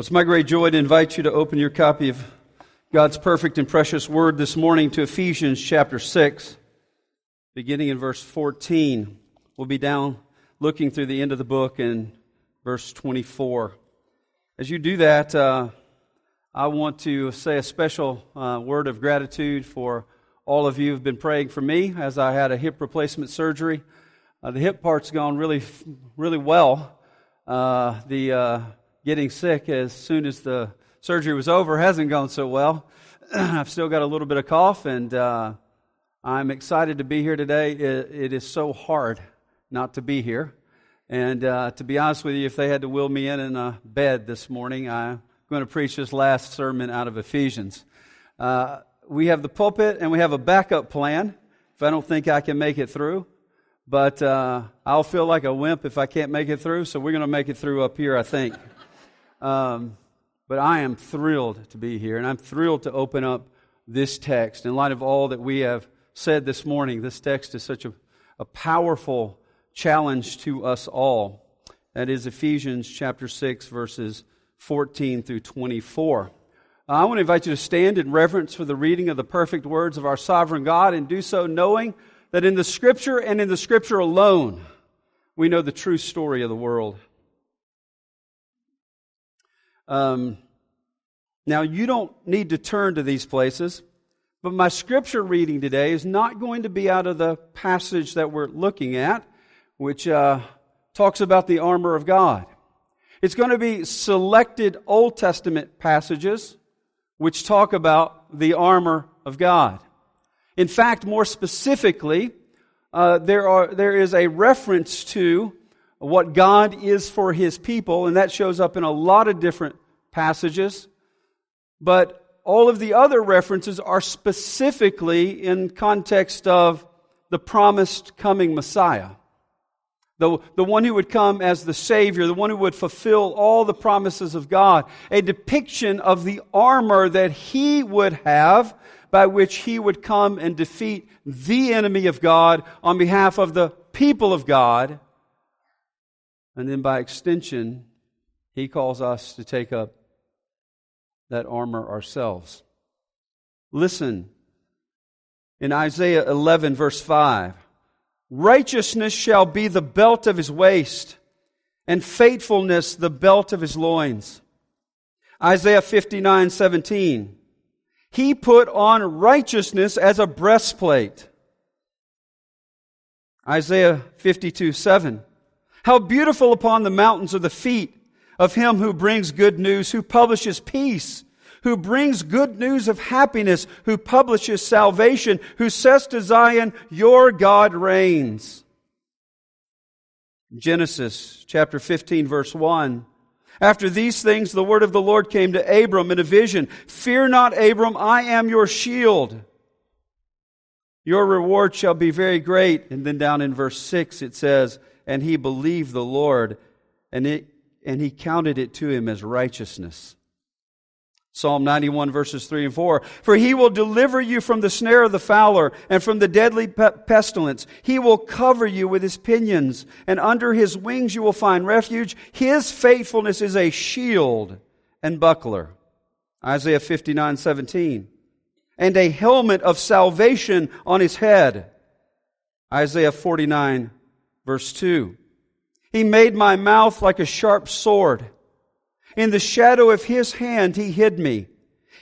Well, it's my great joy to invite you to open your copy of God's perfect and precious word this morning to Ephesians chapter 6, beginning in verse 14. We'll be down looking through the end of the book in verse 24. As you do that, uh, I want to say a special uh, word of gratitude for all of you who've been praying for me as I had a hip replacement surgery. Uh, the hip part's gone really, really well. Uh, the uh, getting sick as soon as the surgery was over hasn't gone so well. I've still got a little bit of cough, and uh, I'm excited to be here today. It, it is so hard not to be here. And uh, to be honest with you, if they had to wheel me in in a bed this morning, I'm going to preach this last sermon out of Ephesians. Uh, we have the pulpit and we have a backup plan if I don't think I can make it through. But uh, I'll feel like a wimp if I can't make it through, so we're going to make it through up here, I think. Um, but I am thrilled to be here, and I'm thrilled to open up this text. In light of all that we have said this morning, this text is such a, a powerful challenge to us all. That is Ephesians chapter 6, verses 14 through 24. I want to invite you to stand in reverence for the reading of the perfect words of our sovereign God and do so knowing that in the Scripture and in the Scripture alone, we know the true story of the world. Um, now, you don't need to turn to these places, but my scripture reading today is not going to be out of the passage that we're looking at, which uh, talks about the armor of God. It's going to be selected Old Testament passages which talk about the armor of God. In fact, more specifically, uh, there, are, there is a reference to what God is for his people, and that shows up in a lot of different passages. But all of the other references are specifically in context of the promised coming Messiah. The, the one who would come as the Savior, the one who would fulfill all the promises of God. A depiction of the armor that he would have by which he would come and defeat the enemy of God on behalf of the people of God and then by extension, he calls us to take up that armor ourselves. Listen in Isaiah 11, verse 5 Righteousness shall be the belt of his waist, and faithfulness the belt of his loins. Isaiah 59, 17. He put on righteousness as a breastplate. Isaiah 52, 7. How beautiful upon the mountains are the feet of him who brings good news, who publishes peace, who brings good news of happiness, who publishes salvation, who says to Zion, Your God reigns. Genesis chapter 15, verse 1. After these things, the word of the Lord came to Abram in a vision. Fear not, Abram, I am your shield. Your reward shall be very great. And then down in verse 6, it says, and he believed the Lord, and, it, and he counted it to him as righteousness. Psalm 91 verses 3 and 4. For he will deliver you from the snare of the fowler and from the deadly pestilence. He will cover you with his pinions and under his wings you will find refuge. His faithfulness is a shield and buckler. Isaiah 59 17. And a helmet of salvation on his head. Isaiah 49 Verse 2 He made my mouth like a sharp sword. In the shadow of his hand he hid me.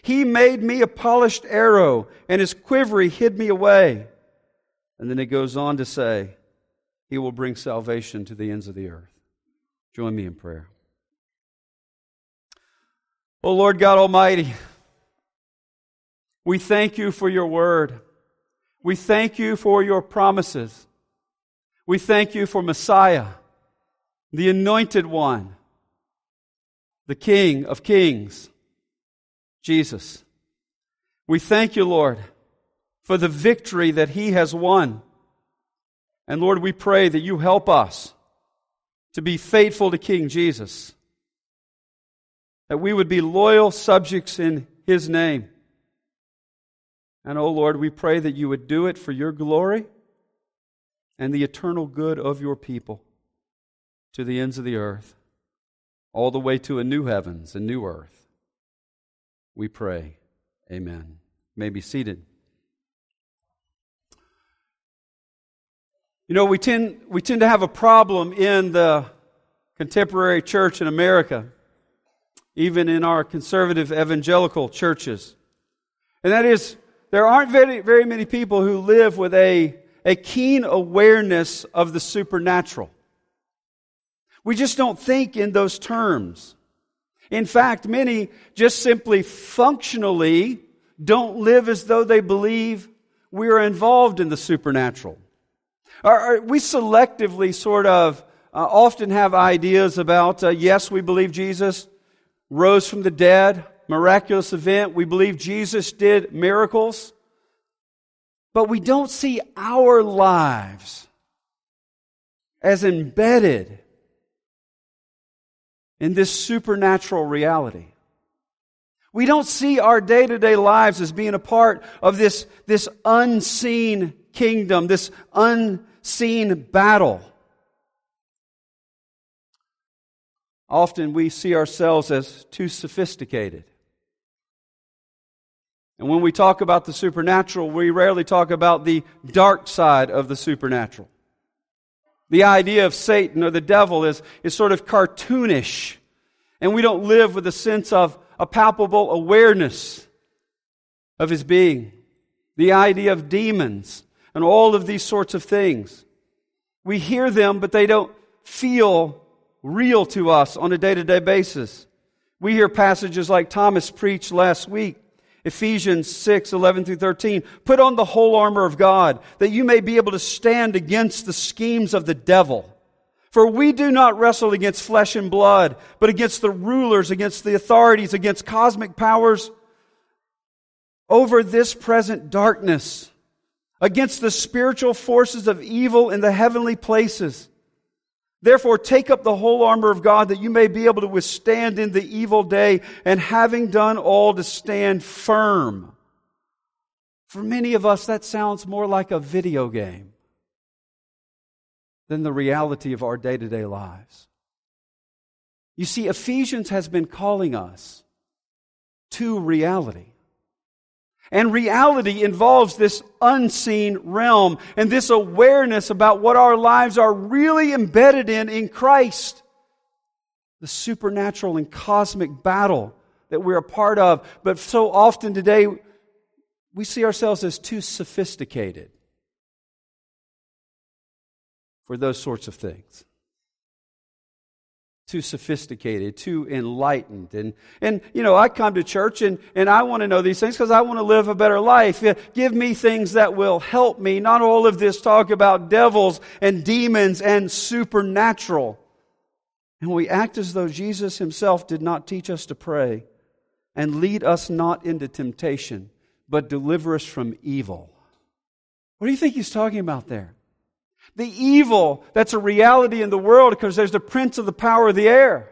He made me a polished arrow, and his quiver hid me away. And then it goes on to say, He will bring salvation to the ends of the earth. Join me in prayer. Oh Lord God Almighty, we thank you for your word. We thank you for your promises. We thank you for Messiah, the anointed one, the King of kings, Jesus. We thank you, Lord, for the victory that he has won. And Lord, we pray that you help us to be faithful to King Jesus, that we would be loyal subjects in his name. And oh Lord, we pray that you would do it for your glory and the eternal good of your people to the ends of the earth. all the way to a new heavens and new earth. We pray. Amen. You may be seated. You know, we tend, we tend to have a problem in the contemporary church in America, even in our conservative evangelical churches. And that is, there aren't very, very many people who live with a, a keen awareness of the supernatural. We just don't think in those terms. In fact, many just simply functionally don't live as though they believe we are involved in the supernatural. We selectively sort of uh, often have ideas about, uh, yes, we believe Jesus rose from the dead, miraculous event. We believe Jesus did miracles. But we don't see our lives as embedded in this supernatural reality. We don't see our day to day lives as being a part of this, this unseen kingdom, this unseen battle. Often we see ourselves as too sophisticated. And when we talk about the supernatural, we rarely talk about the dark side of the supernatural. The idea of Satan or the devil is, is sort of cartoonish. And we don't live with a sense of a palpable awareness of his being. The idea of demons and all of these sorts of things. We hear them, but they don't feel real to us on a day to day basis. We hear passages like Thomas preached last week. Ephesians 6, 11 through 13. Put on the whole armor of God that you may be able to stand against the schemes of the devil. For we do not wrestle against flesh and blood, but against the rulers, against the authorities, against cosmic powers over this present darkness, against the spiritual forces of evil in the heavenly places. Therefore, take up the whole armor of God that you may be able to withstand in the evil day, and having done all to stand firm. For many of us, that sounds more like a video game than the reality of our day to day lives. You see, Ephesians has been calling us to reality. And reality involves this unseen realm and this awareness about what our lives are really embedded in in Christ. The supernatural and cosmic battle that we're a part of. But so often today, we see ourselves as too sophisticated for those sorts of things too sophisticated, too enlightened. And, and, you know, I come to church and, and I want to know these things because I want to live a better life. Give me things that will help me. Not all of this talk about devils and demons and supernatural. And we act as though Jesus himself did not teach us to pray and lead us not into temptation, but deliver us from evil. What do you think he's talking about there? The evil that's a reality in the world because there's the prince of the power of the air.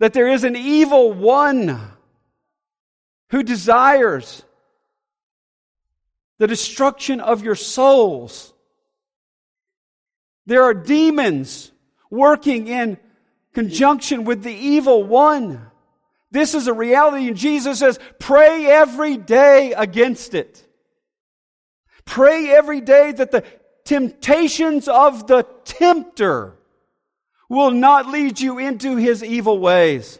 That there is an evil one who desires the destruction of your souls. There are demons working in conjunction with the evil one. This is a reality, and Jesus says, pray every day against it. Pray every day that the temptations of the tempter will not lead you into his evil ways.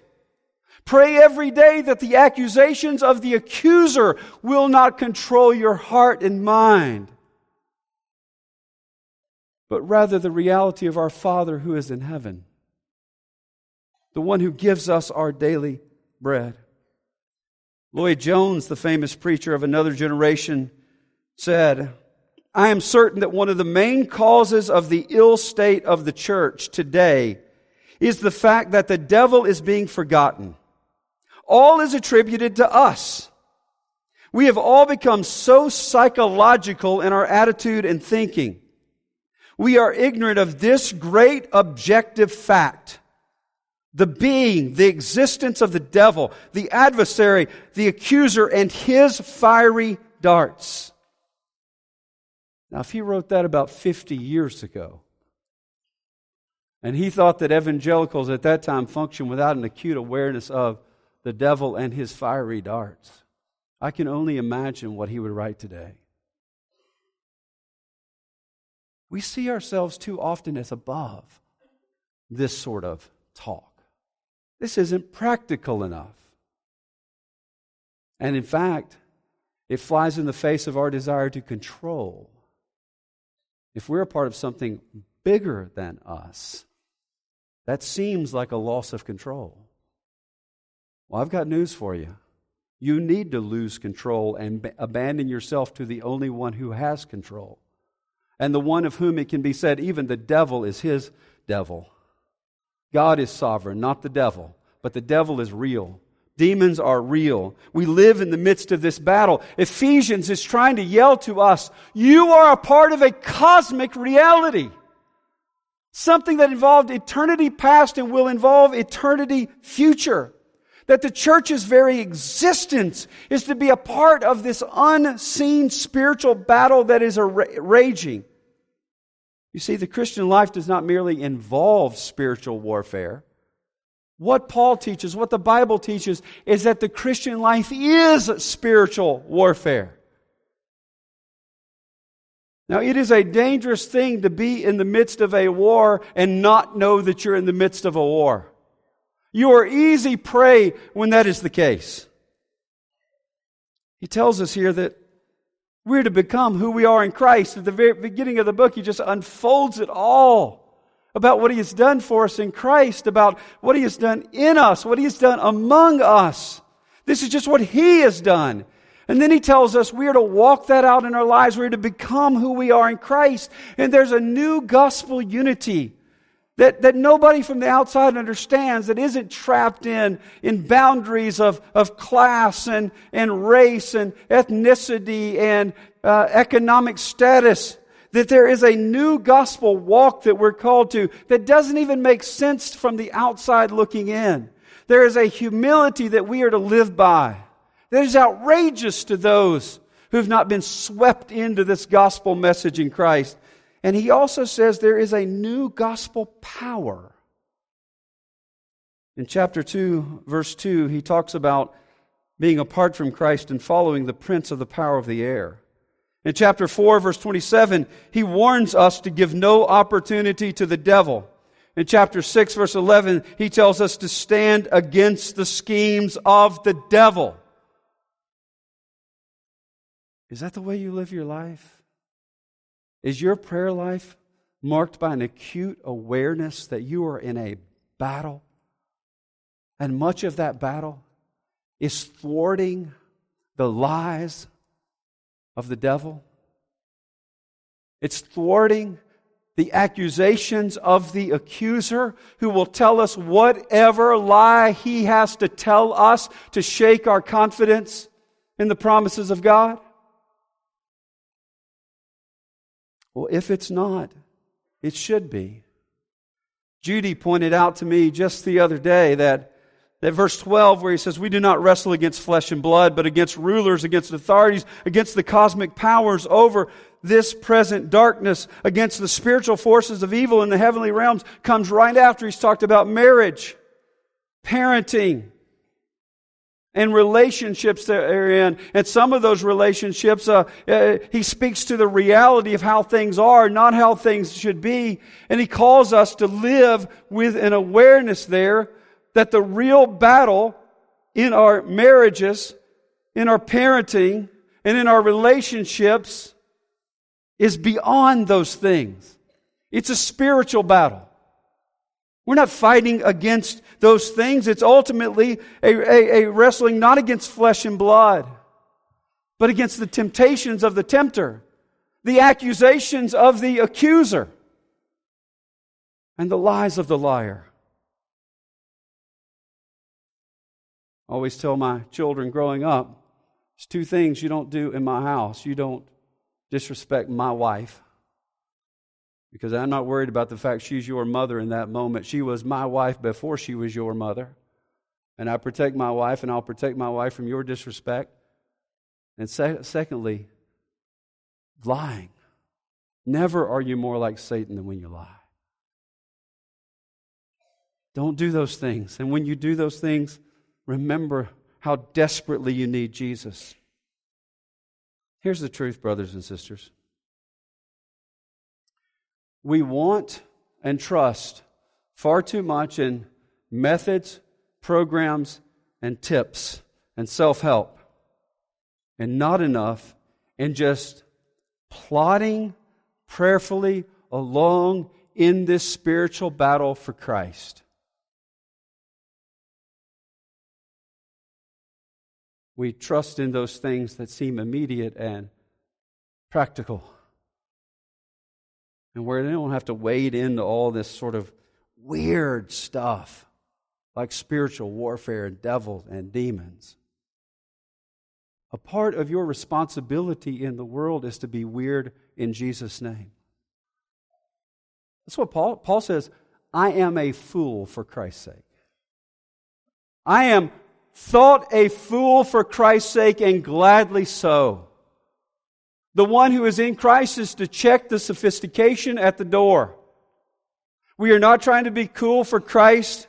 Pray every day that the accusations of the accuser will not control your heart and mind, but rather the reality of our Father who is in heaven, the one who gives us our daily bread. Lloyd Jones, the famous preacher of another generation, said, I am certain that one of the main causes of the ill state of the church today is the fact that the devil is being forgotten. All is attributed to us. We have all become so psychological in our attitude and thinking. We are ignorant of this great objective fact. The being, the existence of the devil, the adversary, the accuser, and his fiery darts. Now, if he wrote that about 50 years ago, And he thought that evangelicals at that time functioned without an acute awareness of the devil and his fiery darts. I can only imagine what he would write today. We see ourselves too often as above this sort of talk. This isn't practical enough. And in fact, it flies in the face of our desire to control. If we're a part of something bigger than us, that seems like a loss of control. Well, I've got news for you. You need to lose control and abandon yourself to the only one who has control, and the one of whom it can be said, even the devil is his devil. God is sovereign, not the devil, but the devil is real. Demons are real. We live in the midst of this battle. Ephesians is trying to yell to us, you are a part of a cosmic reality. Something that involved eternity past and will involve eternity future. That the church's very existence is to be a part of this unseen spiritual battle that is raging. You see, the Christian life does not merely involve spiritual warfare. What Paul teaches, what the Bible teaches, is that the Christian life is spiritual warfare. Now, it is a dangerous thing to be in the midst of a war and not know that you're in the midst of a war. You are easy prey when that is the case. He tells us here that we're to become who we are in Christ. At the very beginning of the book, he just unfolds it all about what he has done for us in Christ, about what he has done in us, what he has done among us. This is just what he has done. And then he tells us we are to walk that out in our lives. We are to become who we are in Christ. And there's a new gospel unity that, that nobody from the outside understands, that isn't trapped in, in boundaries of, of class and, and race and ethnicity and uh, economic status. That there is a new gospel walk that we're called to that doesn't even make sense from the outside looking in. There is a humility that we are to live by that is outrageous to those who've not been swept into this gospel message in Christ. And he also says there is a new gospel power. In chapter 2, verse 2, he talks about being apart from Christ and following the prince of the power of the air. In chapter 4, verse 27, he warns us to give no opportunity to the devil. In chapter 6, verse 11, he tells us to stand against the schemes of the devil. Is that the way you live your life? Is your prayer life marked by an acute awareness that you are in a battle? And much of that battle is thwarting the lies of the devil. It's thwarting the accusations of the accuser who will tell us whatever lie he has to tell us to shake our confidence in the promises of God. Well, if it's not, it should be. Judy pointed out to me just the other day that that verse 12 where he says, We do not wrestle against flesh and blood, but against rulers, against authorities, against the cosmic powers over this present darkness, against the spiritual forces of evil in the heavenly realms, comes right after he's talked about marriage, parenting, and relationships that are in. And some of those relationships, uh, uh, he speaks to the reality of how things are, not how things should be. And he calls us to live with an awareness there that the real battle in our marriages, in our parenting, and in our relationships is beyond those things. It's a spiritual battle. We're not fighting against those things. It's ultimately a, a, a, wrestling not against flesh and blood, but against the temptations of the tempter, the accusations of the accuser, and the lies of the liar. I always tell my children growing up, there's two things you don't do in my house. You don't disrespect my wife because I'm not worried about the fact she's your mother in that moment. She was my wife before she was your mother. And I protect my wife, and I'll protect my wife from your disrespect. And se- secondly, lying. Never are you more like Satan than when you lie. Don't do those things. And when you do those things, remember how desperately you need Jesus. Here's the truth, brothers and sisters. We want and trust far too much in methods, programs, and tips and self help, and not enough in just plodding prayerfully along in this spiritual battle for Christ. We trust in those things that seem immediate and practical. And where they don't have to wade into all this sort of weird stuff like spiritual warfare and devils and demons. A part of your responsibility in the world is to be weird in Jesus' name. That's what Paul, Paul says I am a fool for Christ's sake. I am thought a fool for Christ's sake, and gladly so. The one who is in Christ is to check the sophistication at the door. We are not trying to be cool for Christ.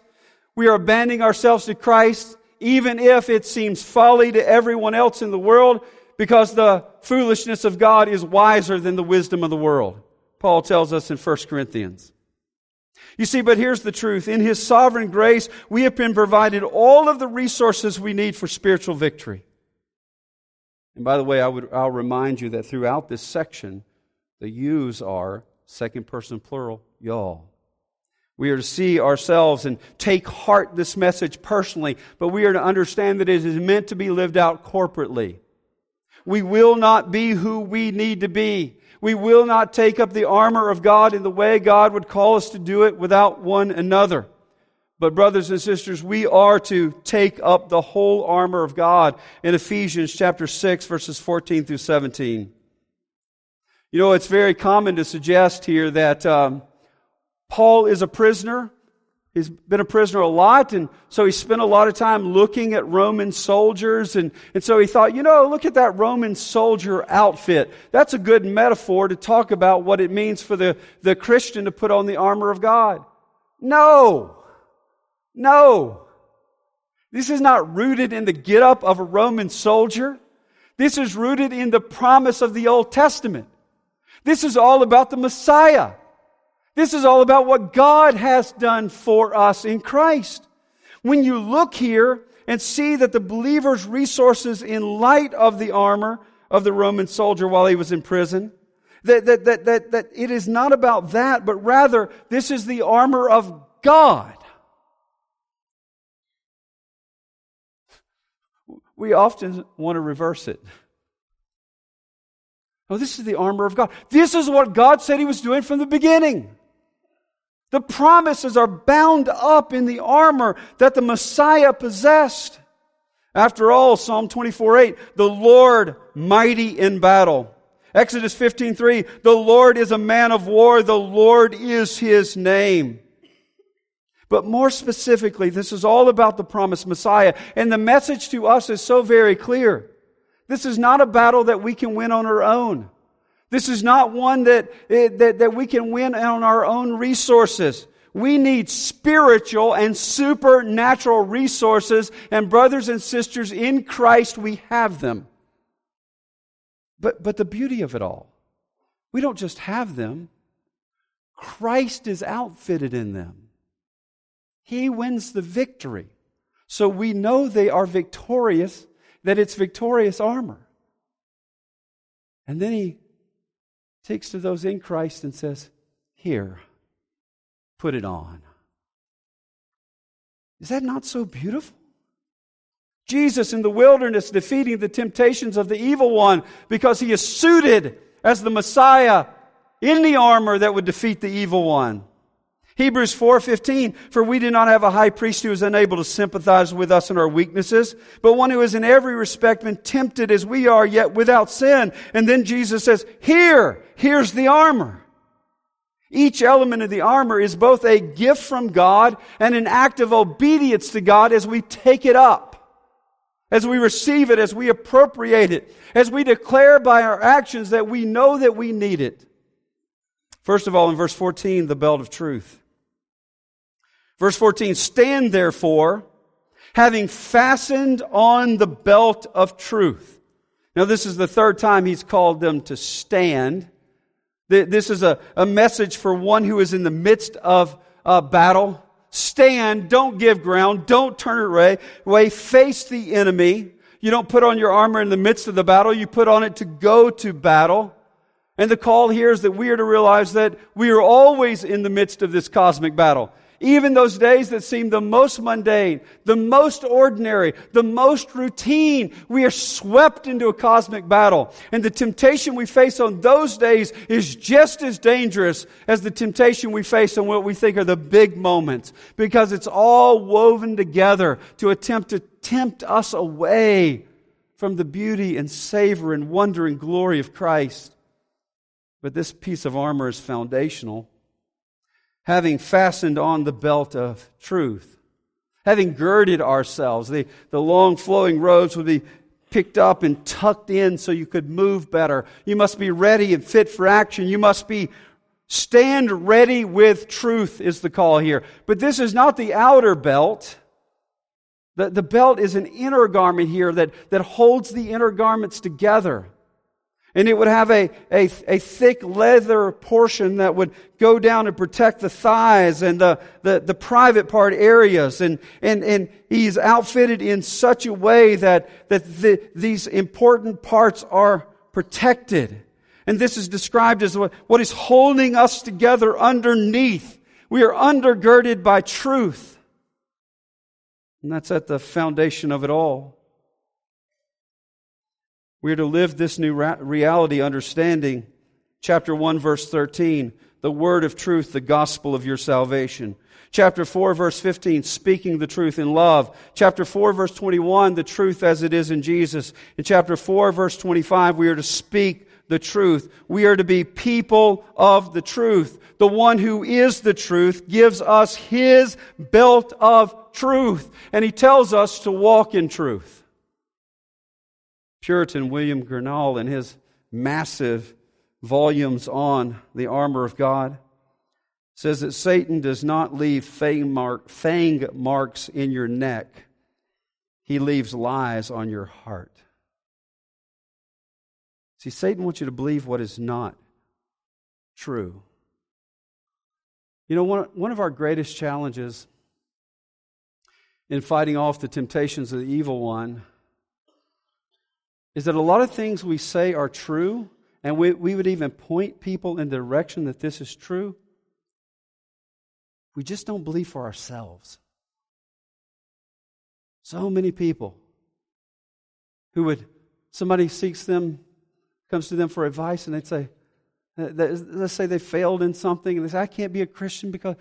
We are abandoning ourselves to Christ even if it seems folly to everyone else in the world, because the foolishness of God is wiser than the wisdom of the world. Paul tells us in 1 Corinthians. You see, but here's the truth. In His sovereign grace, we have been provided all of the resources we need for spiritual victory. And by the way, I would, I'll remind you that throughout this section, the yous are second person plural, y'all. We are to see ourselves and take heart this message personally, but we are to understand that it is meant to be lived out corporately. We will not be who we need to be. We will not take up the armor of God in the way God would call us to do it without one another. But brothers and sisters, we are to take up the whole armor of God in Ephesians chapter 6 verses 14 through 17. You know, it's very common to suggest here that um, Paul is a prisoner. He's been a prisoner a lot, and so he spent a lot of time looking at Roman soldiers. And, and so he thought, you know, look at that Roman soldier outfit. That's a good metaphor to talk about what it means for the, the Christian to put on the armor of God. No. No. This is not rooted in the get up of a Roman soldier. This is rooted in the promise of the Old Testament. This is all about the Messiah. This is all about what God has done for us in Christ. When you look here and see that the believer's resources in light of the armor of the Roman soldier while he was in prison, that, that, that, that, that it is not about that, but rather this is the armor of God. We often want to reverse it. Oh, this is the armor of God. This is what God said He was doing from the beginning. The promises are bound up in the armor that the Messiah possessed. After all, Psalm 24 8, the Lord mighty in battle. Exodus 15 3, the Lord is a man of war, the Lord is his name. But more specifically, this is all about the promised Messiah. And the message to us is so very clear. This is not a battle that we can win on our own. This is not one that, eh, that, that we can win on our own resources. We need spiritual and supernatural resources, and brothers and sisters, in Christ we have them. But, but the beauty of it all, we don't just have them, Christ is outfitted in them. He wins the victory. So we know they are victorious, that it's victorious armor. And then he takes to those in Christ and says, Here, put it on. Is that not so beautiful? Jesus in the wilderness defeating the temptations of the evil one because he is suited as the Messiah in the armor that would defeat the evil one. Hebrews 4:15 For we do not have a high priest who is unable to sympathize with us in our weaknesses, but one who has in every respect been tempted as we are yet without sin. And then Jesus says, "Here, here's the armor." Each element of the armor is both a gift from God and an act of obedience to God as we take it up. As we receive it, as we appropriate it, as we declare by our actions that we know that we need it. First of all, in verse 14, the belt of truth. Verse 14, stand therefore, having fastened on the belt of truth. Now, this is the third time he's called them to stand. This is a, a message for one who is in the midst of a battle. Stand, don't give ground, don't turn away, face the enemy. You don't put on your armor in the midst of the battle, you put on it to go to battle. And the call here is that we are to realize that we are always in the midst of this cosmic battle. Even those days that seem the most mundane, the most ordinary, the most routine, we are swept into a cosmic battle. And the temptation we face on those days is just as dangerous as the temptation we face on what we think are the big moments. Because it's all woven together to attempt to tempt us away from the beauty and savor and wonder and glory of Christ. But this piece of armor is foundational having fastened on the belt of truth, having girded ourselves. The, the long flowing robes would be picked up and tucked in so you could move better. You must be ready and fit for action. You must be stand ready with truth is the call here. But this is not the outer belt. The, the belt is an inner garment here that, that holds the inner garments together. And it would have a, a, a thick leather portion that would go down and protect the thighs and the, the, the private part areas. And, and, and he's outfitted in such a way that, that the, these important parts are protected. And this is described as what, what is holding us together underneath. We are undergirded by truth. And that's at the foundation of it all. We are to live this new reality understanding. Chapter 1, verse 13, the word of truth, the gospel of your salvation. Chapter 4, verse 15, speaking the truth in love. Chapter 4, verse 21, the truth as it is in Jesus. In chapter 4, verse 25, we are to speak the truth. We are to be people of the truth. The one who is the truth gives us his belt of truth, and he tells us to walk in truth. Puritan William Gurnall, in his massive volumes on the armor of God, says that Satan does not leave fang, mark, fang marks in your neck, he leaves lies on your heart. See, Satan wants you to believe what is not true. You know, one, one of our greatest challenges in fighting off the temptations of the evil one is that a lot of things we say are true, and we, we would even point people in the direction that this is true. We just don't believe for ourselves. So many people who would, somebody seeks them, comes to them for advice, and they'd say, uh, Let's say they failed in something, and they say, I can't be a Christian because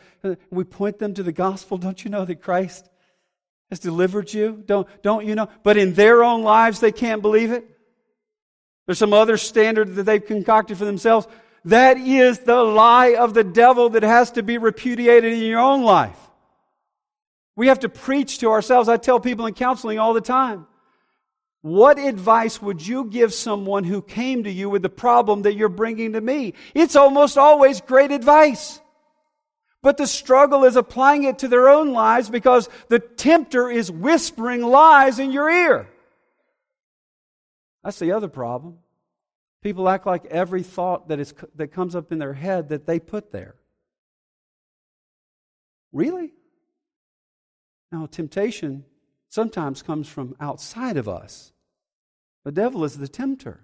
we point them to the gospel. Don't you know that Christ has delivered you? Don't, don't you know? But in their own lives, they can't believe it. There's some other standard that they've concocted for themselves. That is the lie of the devil that has to be repudiated in your own life. We have to preach to ourselves. I tell people in counseling all the time. What advice would you give someone who came to you with the problem that you're bringing to me? It's almost always great advice. But the struggle is applying it to their own lives because the tempter is whispering lies in your ear. That's the other problem. People act like every thought that, is, that comes up in their head that they put there. Really? Now, temptation sometimes comes from outside of us. The devil is the tempter.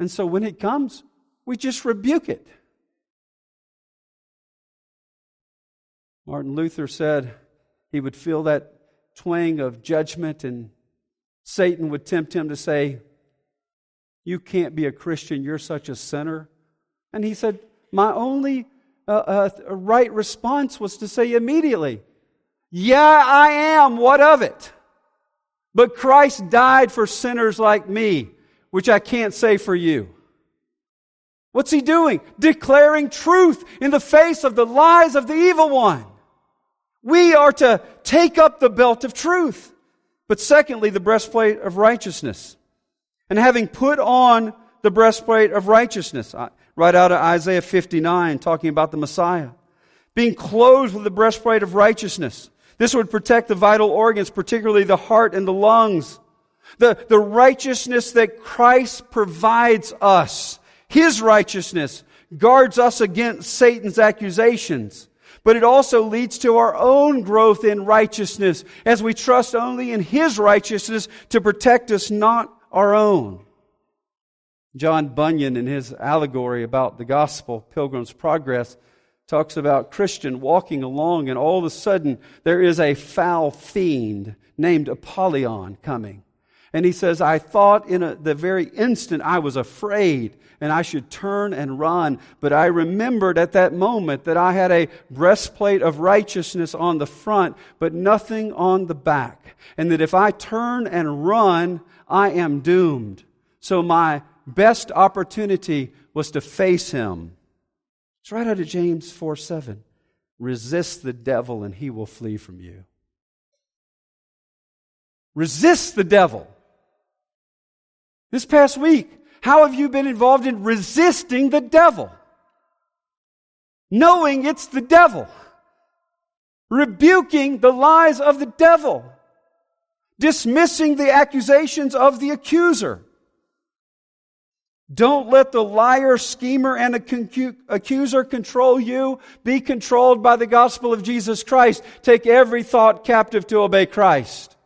And so when it comes, we just rebuke it. Martin Luther said he would feel that twang of judgment, and Satan would tempt him to say, You can't be a Christian, you're such a sinner. And he said, My only uh, uh, right response was to say immediately, Yeah, I am. What of it? But Christ died for sinners like me, which I can't say for you. What's he doing? Declaring truth in the face of the lies of the evil one. We are to take up the belt of truth. But secondly, the breastplate of righteousness. And having put on the breastplate of righteousness, right out of Isaiah 59, talking about the Messiah. being clothed with the breastplate of righteousness. This would protect the vital organs, particularly the heart and the lungs. The, the righteousness that Christ provides us, His righteousness, guards us against Satan's accusations. But it also leads to our own growth in righteousness as we trust only in His righteousness to protect us, not our own. John Bunyan, in his allegory about the gospel, Pilgrim's Progress, talks about Christian walking along, and all of a sudden there is a foul fiend named Apollyon coming. And he says, I thought in a, the very instant I was afraid and I should turn and run. But I remembered at that moment that I had a breastplate of righteousness on the front, but nothing on the back. And that if I turn and run, I am doomed. So my best opportunity was to face him. It's right out of James 4 7. Resist the devil and he will flee from you. Resist the devil. This past week, how have you been involved in resisting the devil? Knowing it's the devil. Rebuking the lies of the devil. Dismissing the accusations of the accuser. Don't let the liar, schemer, and accuser control you. Be controlled by the gospel of Jesus Christ. Take every thought captive to obey Christ.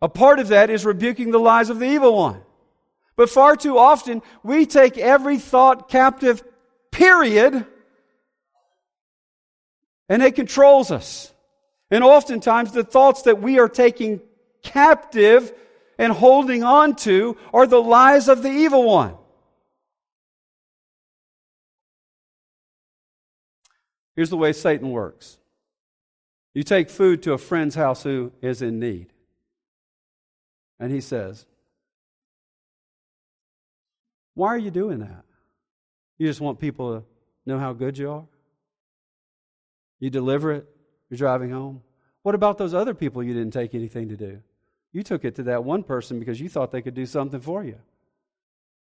A part of that is rebuking the lies of the evil one. But far too often, we take every thought captive, period, and it controls us. And oftentimes, the thoughts that we are taking captive and holding on to are the lies of the evil one. Here's the way Satan works you take food to a friend's house who is in need. And he says, Why are you doing that? You just want people to know how good you are? You deliver it, you're driving home. What about those other people you didn't take anything to do? You took it to that one person because you thought they could do something for you.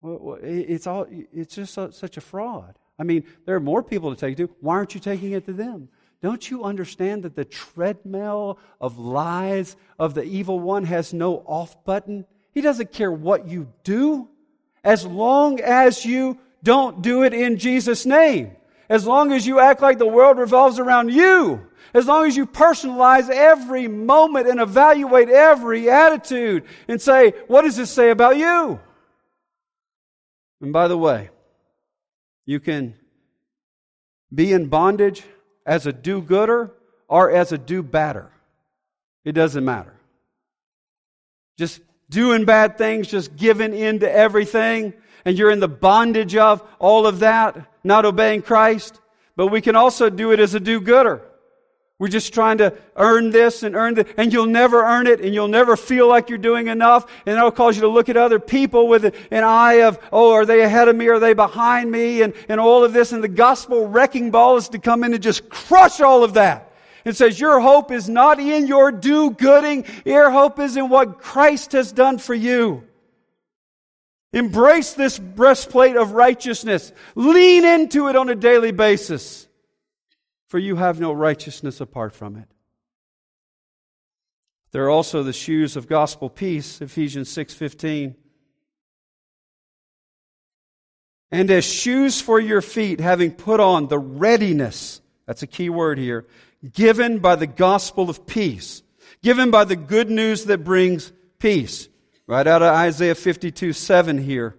Well, it's all it's just such a fraud. I mean, there are more people to take it to. Why aren't you taking it to them? Don't you understand that the treadmill of lies of the evil one has no off button? He doesn't care what you do as long as you don't do it in Jesus' name. As long as you act like the world revolves around you. As long as you personalize every moment and evaluate every attitude and say, what does this say about you? And by the way, you can be in bondage as a do gooder or as a do badder. It doesn't matter. Just doing bad things, just giving in to everything, and you're in the bondage of all of that, not obeying Christ. But we can also do it as a do gooder. We're just trying to earn this and earn that, and you'll never earn it, and you'll never feel like you're doing enough, and that'll cause you to look at other people with an eye of, oh, are they ahead of me? Are they behind me? And, and all of this, and the gospel wrecking ball is to come in and just crush all of that. It says your hope is not in your do-gooding, your hope is in what Christ has done for you. Embrace this breastplate of righteousness. Lean into it on a daily basis for you have no righteousness apart from it. There are also the shoes of gospel peace, Ephesians 6:15. And as shoes for your feet, having put on the readiness, that's a key word here, given by the gospel of peace, given by the good news that brings peace. Right out of Isaiah 52 7 here.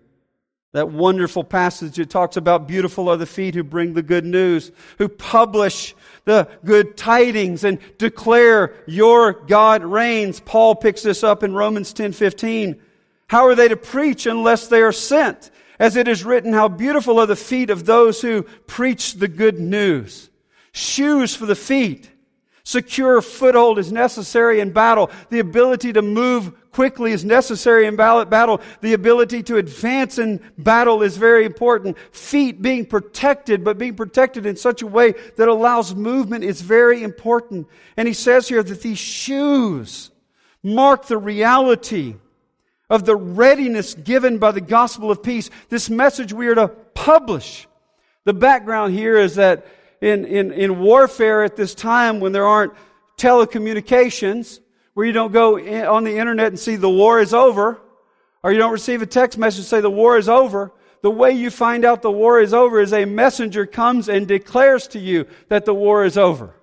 That wonderful passage that talks about beautiful are the feet who bring the good news, who publish the good tidings and declare your God reigns. Paul picks this up in Romans 10 15. How are they to preach unless they are sent? As it is written, how beautiful are the feet of those who preach the good news. Shoes for the feet. Secure foothold is necessary in battle. The ability to move quickly is necessary in battle. The ability to advance in battle is very important. Feet being protected, but being protected in such a way that allows movement is very important. And he says here that these shoes mark the reality of the readiness given by the gospel of peace. This message we are to publish. The background here is that in, in, in warfare at this time when there aren't telecommunications, where you don't go on the internet and see the war is over, or you don't receive a text message say the war is over, the way you find out the war is over is a messenger comes and declares to you that the war is over.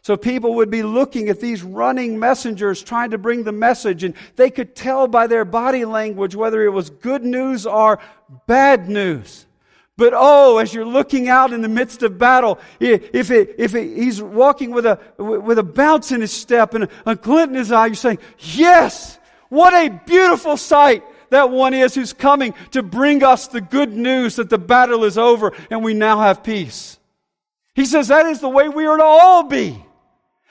So people would be looking at these running messengers trying to bring the message, and they could tell by their body language whether it was good news or bad news. But oh, as you're looking out in the midst of battle, if, it, if it, he's walking with a, with a bounce in his step and a glint in his eye, you're saying, yes, what a beautiful sight that one is who's coming to bring us the good news that the battle is over and we now have peace. He says that is the way we are to all be.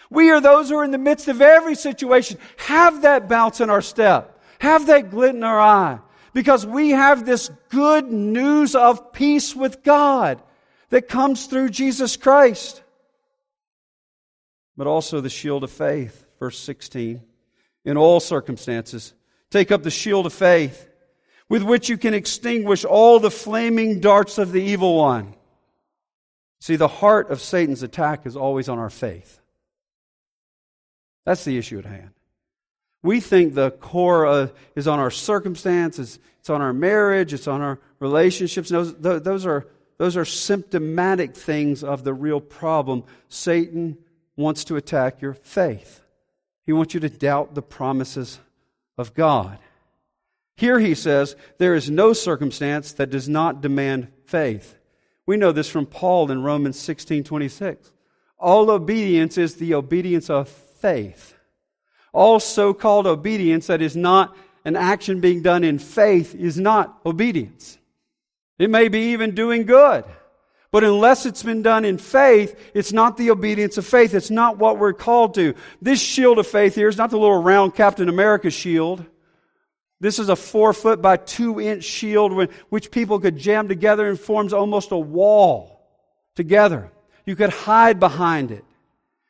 We are those who are in the midst of every situation. Have that bounce in our step. Have that glint in our eye. Because we have this good news of peace with God that comes through Jesus Christ. But also the shield of faith, verse 16. In all circumstances, take up the shield of faith with which you can extinguish all the flaming darts of the evil one. See, the heart of Satan's attack is always on our faith. That's the issue at hand. We think the core uh, is on our circumstances, it's on our marriage, it's on our relationships. Those, those, are, those are symptomatic things of the real problem. Satan wants to attack your faith, he wants you to doubt the promises of God. Here he says, there is no circumstance that does not demand faith. We know this from Paul in Romans 16 26. All obedience is the obedience of faith. All so called obedience that is not an action being done in faith is not obedience. It may be even doing good. But unless it's been done in faith, it's not the obedience of faith. It's not what we're called to. This shield of faith here is not the little round Captain America shield. This is a four foot by two inch shield which people could jam together and forms almost a wall together. You could hide behind it.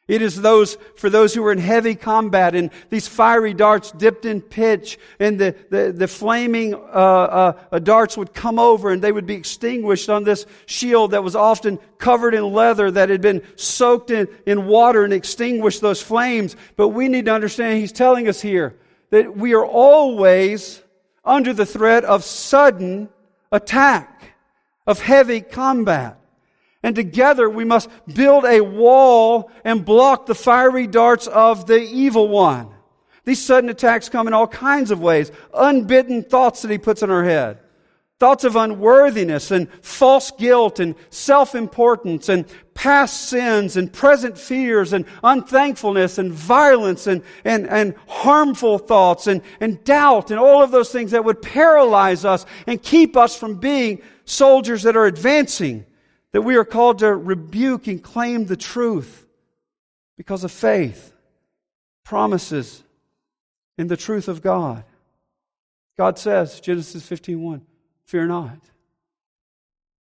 It is those, for those who are in heavy combat and these fiery darts dipped in pitch and the, the, the flaming uh, uh, uh, darts would come over and they would be extinguished on this shield that was often covered in leather that had been soaked in, in water and extinguished those flames. But we need to understand, he's telling us here that we are always under the threat of sudden attack, of heavy combat. And together we must build a wall and block the fiery darts of the evil one. These sudden attacks come in all kinds of ways. Unbidden thoughts that he puts in our head. Thoughts of unworthiness and false guilt and self-importance and past sins and present fears and unthankfulness and violence and, and, and harmful thoughts and, and doubt and all of those things that would paralyze us and keep us from being soldiers that are advancing that we are called to rebuke and claim the truth because of faith, promises in the truth of God. God says, Genesis 15:1, fear not.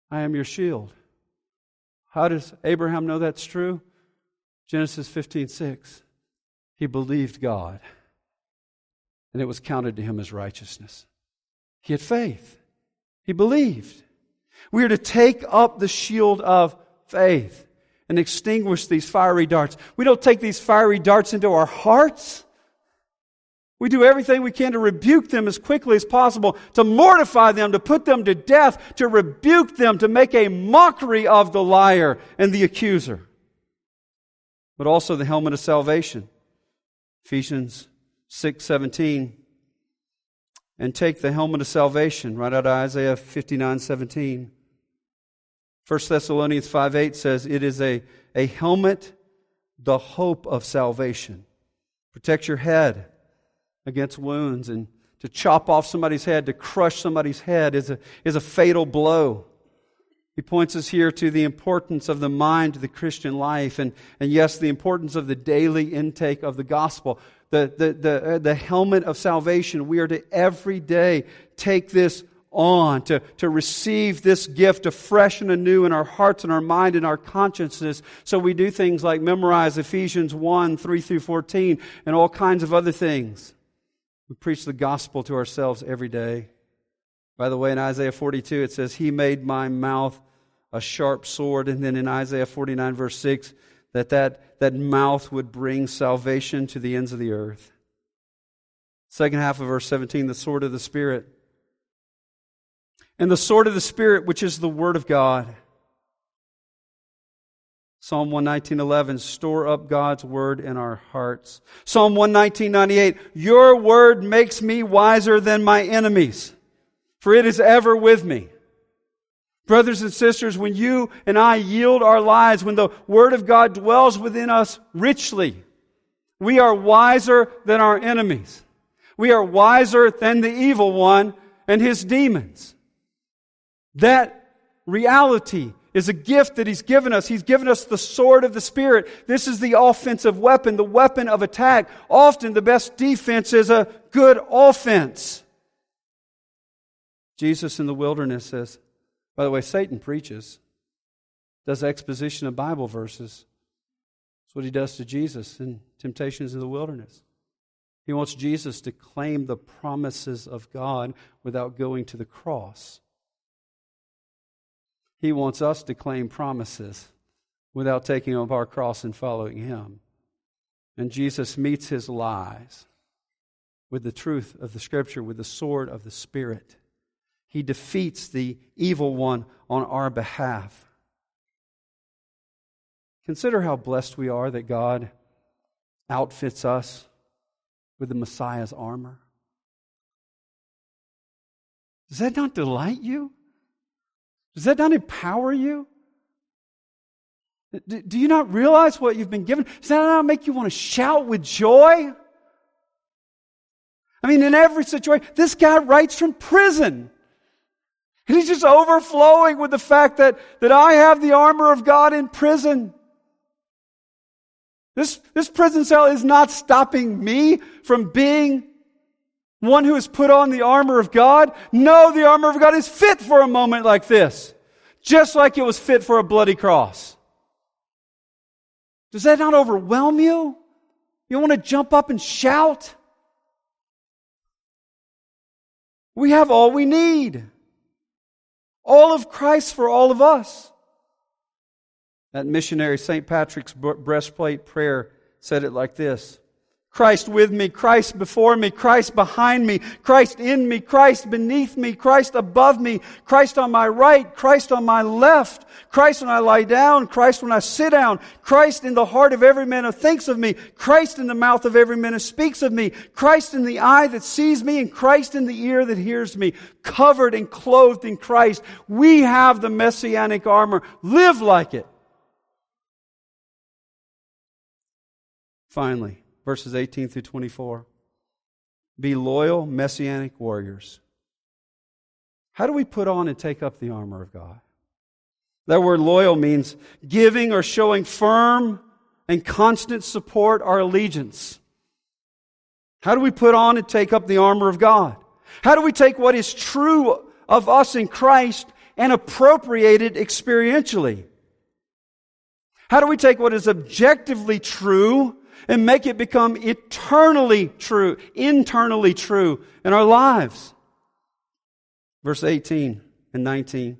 I am your shield. How does Abraham know that's true? Genesis 15:6. He believed God, and it was counted to him as righteousness. He had faith. He believed. We are to take up the shield of faith and extinguish these fiery darts. We don't take these fiery darts into our hearts. We do everything we can to rebuke them as quickly as possible, to mortify them, to put them to death, to rebuke them, to make a mockery of the liar and the accuser. But also the helmet of salvation. Ephesians 6:17 and take the helmet of salvation right out of Isaiah 59:17. 1 Thessalonians 5 8 says, It is a, a helmet, the hope of salvation. Protect your head against wounds and to chop off somebody's head, to crush somebody's head is a, is a fatal blow. He points us here to the importance of the mind to the Christian life and, and yes, the importance of the daily intake of the gospel. The, the, the, uh, the helmet of salvation. We are to every day take this on, to, to receive this gift afresh and anew in our hearts and our mind and our consciousness. So we do things like memorize Ephesians 1, 3 through 14, and all kinds of other things. We preach the gospel to ourselves every day. By the way, in Isaiah 42, it says, He made my mouth a sharp sword. And then in Isaiah 49, verse 6, that, that that mouth would bring salvation to the ends of the earth. Second half of verse 17, the sword of the Spirit. And the sword of the Spirit, which is the Word of God. Psalm 119.11, store up God's word in our hearts. Psalm 119.98, your word makes me wiser than my enemies, for it is ever with me. Brothers and sisters, when you and I yield our lives, when the word of God dwells within us richly, we are wiser than our enemies. We are wiser than the evil one and his demons. That reality is a gift that He's given us. He's given us the sword of the Spirit. This is the offensive weapon, the weapon of attack. Often the best defense is a good offense. Jesus in the wilderness says, by the way, Satan preaches, does exposition of Bible verses. That's what he does to Jesus in Temptations in the Wilderness. He wants Jesus to claim the promises of God without going to the cross. He wants us to claim promises without taking up our cross and following Him. And Jesus meets his lies with the truth of the Scripture, with the sword of the Spirit. He defeats the evil one on our behalf. Consider how blessed we are that God outfits us with the Messiah's armor. Does that not delight you? Does that not empower you? Do you not realize what you've been given? Does that not make you want to shout with joy? I mean, in every situation, this guy writes from prison. And he's just overflowing with the fact that, that I have the armor of God in prison. This, this prison cell is not stopping me from being one who has put on the armor of God? No, the armor of God is fit for a moment like this. Just like it was fit for a bloody cross. Does that not overwhelm you? You want to jump up and shout? We have all we need. All of Christ for all of us. That missionary St. Patrick's breastplate prayer said it like this Christ with me, Christ before me, Christ behind me, Christ in me, Christ beneath me, Christ above me, Christ on my right, Christ on my left, Christ when I lie down, Christ when I sit down, Christ in the heart of every man who thinks of me, Christ in the mouth of every man who speaks of me, Christ in the eye that sees me, and Christ in the ear that hears me, covered and clothed in Christ. We have the messianic armor. Live like it. Finally, verses 18 through 24. Be loyal, messianic warriors. How do we put on and take up the armor of God? That word loyal means giving or showing firm and constant support our allegiance. How do we put on and take up the armor of God? How do we take what is true of us in Christ and appropriate it experientially? How do we take what is objectively true and make it become eternally true, internally true in our lives. Verse 18 and 19,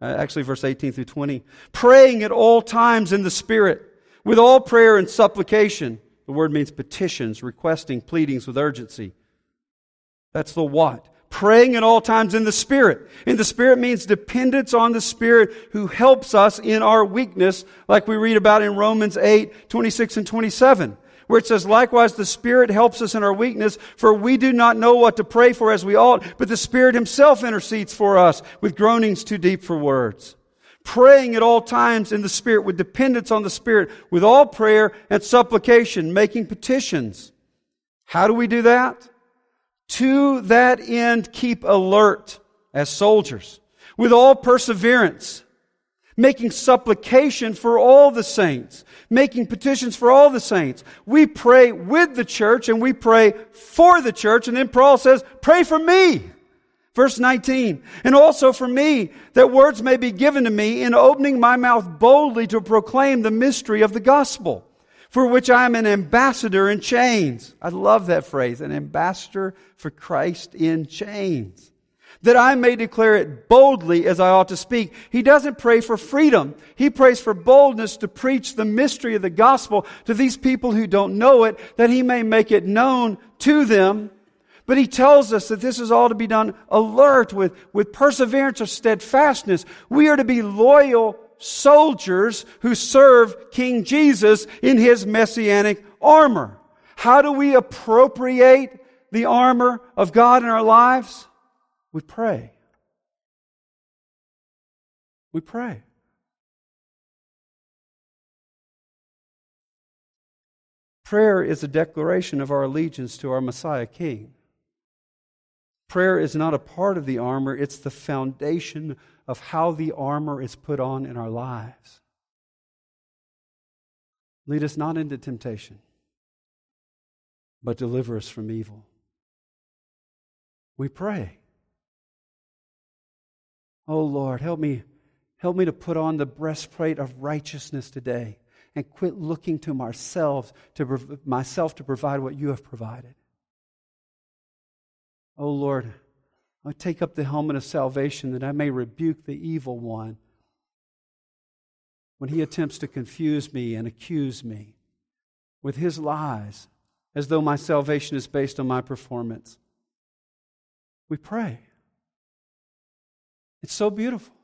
uh, actually, verse 18 through 20. Praying at all times in the Spirit, with all prayer and supplication. The word means petitions, requesting, pleadings with urgency. That's the what. Praying at all times in the Spirit. In the Spirit means dependence on the Spirit who helps us in our weakness, like we read about in Romans 8, 26 and 27 where it says, likewise, the Spirit helps us in our weakness, for we do not know what to pray for as we ought, but the Spirit Himself intercedes for us with groanings too deep for words. Praying at all times in the Spirit with dependence on the Spirit, with all prayer and supplication, making petitions. How do we do that? To that end, keep alert as soldiers, with all perseverance, making supplication for all the saints, making petitions for all the saints. We pray with the church and we pray for the church. And then Paul says, pray for me. Verse 19, and also for me, that words may be given to me in opening my mouth boldly to proclaim the mystery of the gospel, for which I am an ambassador in chains. I love that phrase, an ambassador for Christ in chains that I may declare it boldly as I ought to speak. He doesn't pray for freedom. He prays for boldness to preach the mystery of the gospel to these people who don't know it, that he may make it known to them. But he tells us that this is all to be done alert with, with perseverance or steadfastness. We are to be loyal soldiers who serve King Jesus in his messianic armor. How do we appropriate the armor of God in our lives? We pray. We pray. Prayer is a declaration of our allegiance to our Messiah King. Prayer is not a part of the armor, it's the foundation of how the armor is put on in our lives. Lead us not into temptation, but deliver us from evil. We pray. Oh Lord, help me, help me to put on the breastplate of righteousness today and quit looking to myself to myself to provide what you have provided. Oh Lord, I take up the helmet of salvation that I may rebuke the evil one when he attempts to confuse me and accuse me with his lies as though my salvation is based on my performance. We pray. It's so beautiful.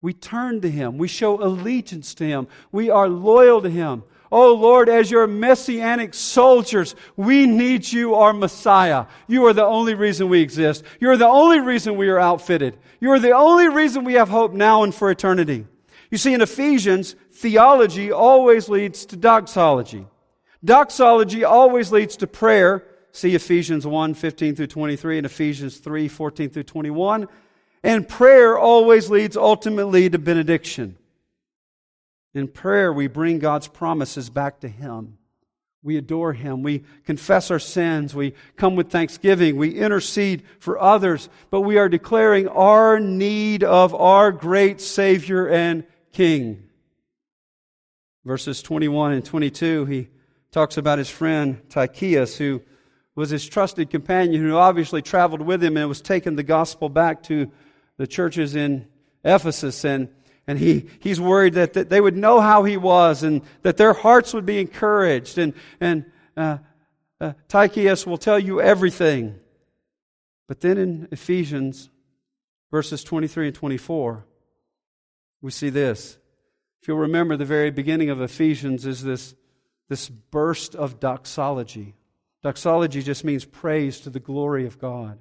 We turn to Him. We show allegiance to Him. We are loyal to Him. Oh Lord, as your messianic soldiers, we need you, our Messiah. You are the only reason we exist. You are the only reason we are outfitted. You are the only reason we have hope now and for eternity. You see, in Ephesians, theology always leads to doxology. Doxology always leads to prayer. See Ephesians 1, 15 through 23 and Ephesians 3, 14 through 21. And prayer always leads ultimately to benediction. In prayer, we bring God's promises back to Him. We adore Him. We confess our sins. We come with thanksgiving. We intercede for others. But we are declaring our need of our great Savior and King. Verses 21 and 22, he talks about his friend Tychicus, who was his trusted companion, who obviously traveled with him and was taking the gospel back to the churches in Ephesus. And, and he, he's worried that, that they would know how he was and that their hearts would be encouraged. And, and uh, uh, Tychicus will tell you everything. But then in Ephesians, verses 23 and 24, we see this. If you'll remember, the very beginning of Ephesians is this, this burst of doxology. Doxology just means praise to the glory of God.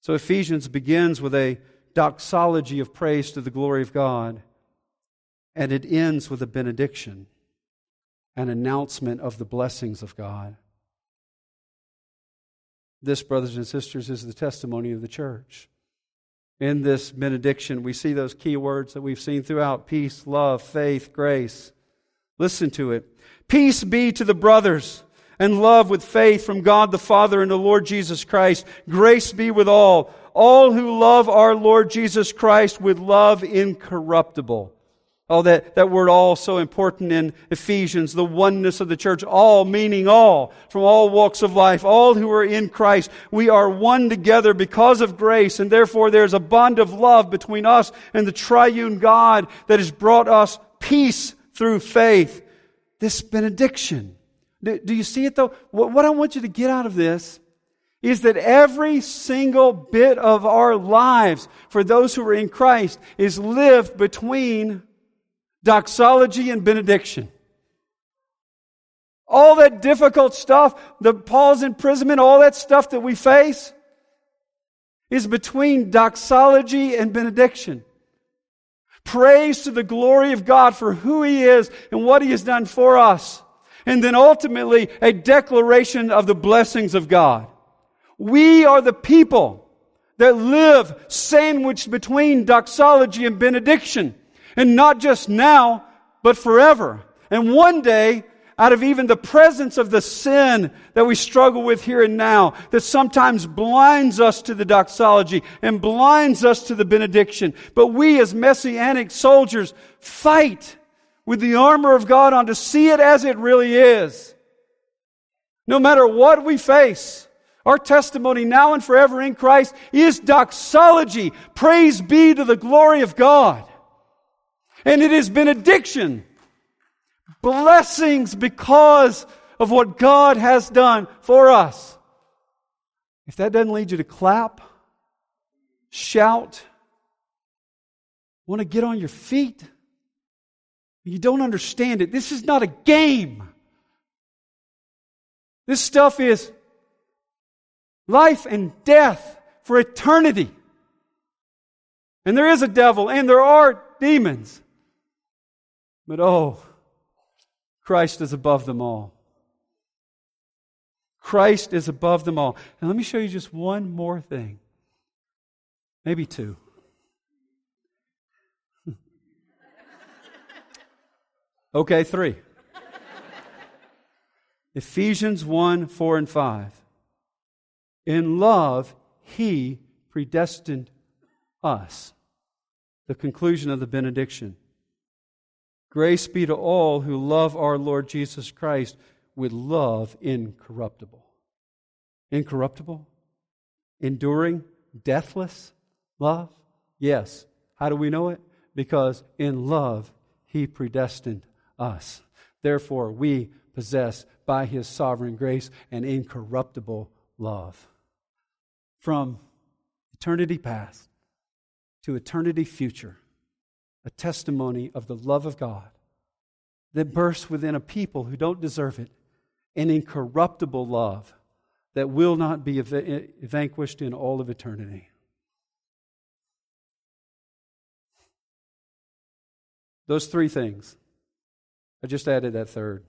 So Ephesians begins with a doxology of praise to the glory of God. And it ends with a benediction, an announcement of the blessings of God. This, brothers and sisters, is the testimony of the church. In this benediction, we see those key words that we've seen throughout peace, love, faith, grace. Listen to it. Peace be to the brothers and love with faith from God the Father and the Lord Jesus Christ. Grace be with all all who love our Lord Jesus Christ with love incorruptible. Oh, that, that word all so important in Ephesians, the oneness of the church, all meaning all, from all walks of life, all who are in Christ. We are one together because of grace, and therefore there's a bond of love between us and the triune God that has brought us peace through faith. This benediction. Do, do you see it though? What, what I want you to get out of this is that every single bit of our lives for those who are in Christ is lived between doxology and benediction. All that difficult stuff, the Paul's imprisonment, all that stuff that we face is between doxology and benediction. Praise to the glory of God for who He is and what He has done for us. And then ultimately a declaration of the blessings of God. We are the people that live sandwiched between doxology and benediction. And not just now, but forever. And one day, out of even the presence of the sin that we struggle with here and now, that sometimes blinds us to the doxology and blinds us to the benediction. But we as messianic soldiers fight with the armor of God on to see it as it really is. No matter what we face, Our testimony now and forever in Christ is doxology. Praise be to the glory of God. And it is benediction. Blessings because of what God has done for us. If that doesn't lead you to clap, shout, want to get on your feet, you don't understand it. This is not a game. This stuff is life and death for eternity. And there is a devil and there are demons. But oh, Christ is above them all. Christ is above them all. And let me show you just one more thing. Maybe two. okay, three. Ephesians 1 4 and 5. In love, he predestined us. The conclusion of the benediction. Grace be to all who love our Lord Jesus Christ with love incorruptible. Incorruptible? Enduring? Deathless love? Yes. How do we know it? Because in love, he predestined us. Therefore, we possess by his sovereign grace an incorruptible love. From eternity past to eternity future a testimony of the love of God that bursts within a people who don't deserve it, an incorruptible love that will not be eh, vanquished in all of eternity. Those three things. I just added that third.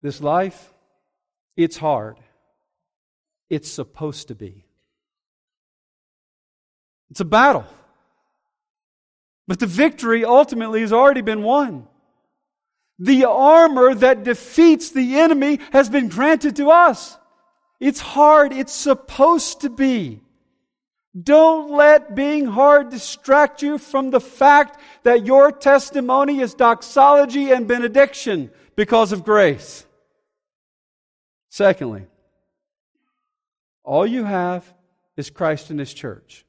This life, it's hard. It's supposed to be. It's a battle. But the victory ultimately has already been won. The armor that defeats the enemy has been granted to us. It's hard. It's supposed to be. Don't let being hard distract you from the fact that your testimony is doxology and benediction because of grace. Secondly, all you have is Christ and His church.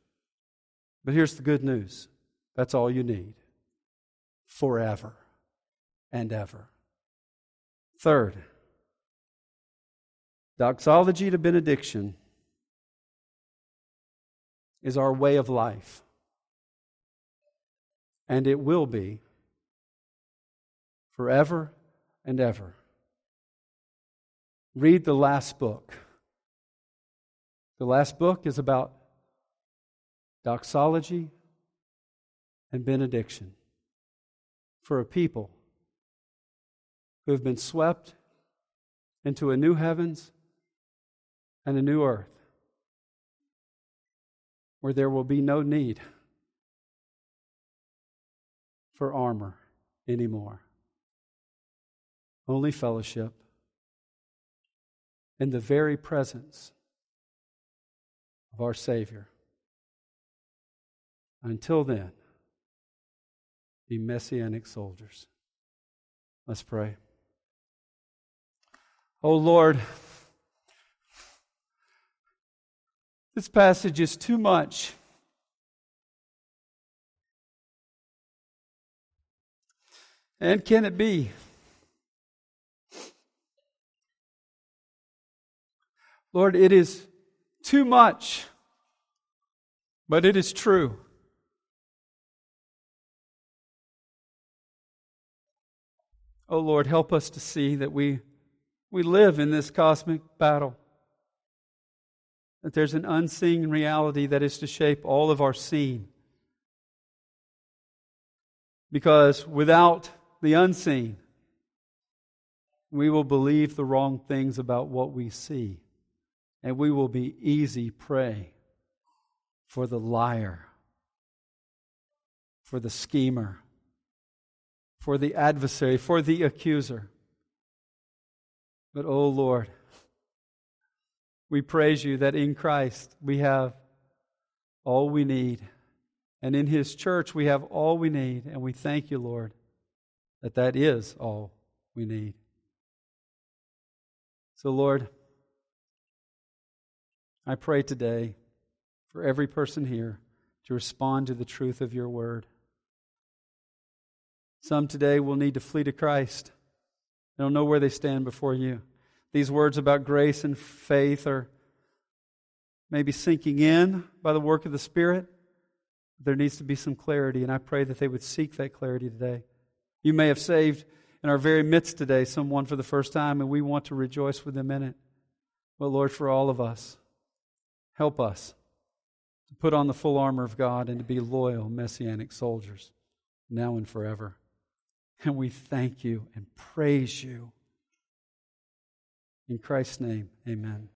But here's the good news that's all you need forever and ever. Third, doxology to benediction is our way of life. And it will be forever and ever. Read the last book. The last book is about doxology and benediction for a people who have been swept into a new heavens and a new earth where there will be no need for armor anymore. Only fellowship in the very presence of our Savior. Until then, be messianic soldiers. Let's pray. Oh Lord, this passage is too much. And can it be? Lord, it is too much, but it is true. Oh Lord, help us to see that we, we live in this cosmic battle. That there's an unseen reality that is to shape all of our seen. Because without the unseen, we will believe the wrong things about what we see. And we will be easy prey for the liar, for the schemer, for the adversary, for the accuser. But, oh Lord, we praise you that in Christ we have all we need. And in His church we have all we need. And we thank you, Lord, that that is all we need. So, Lord, I pray today for every person here to respond to the truth of your word. Some today will need to flee to Christ. They don't know where they stand before you. These words about grace and faith are maybe sinking in by the work of the Spirit. There needs to be some clarity, and I pray that they would seek that clarity today. You may have saved in our very midst today someone for the first time, and we want to rejoice with them in it. But Lord, for all of us, help us to put on the full armor of God and to be loyal messianic soldiers now and forever. And we thank you and praise you. In Christ's name, amen.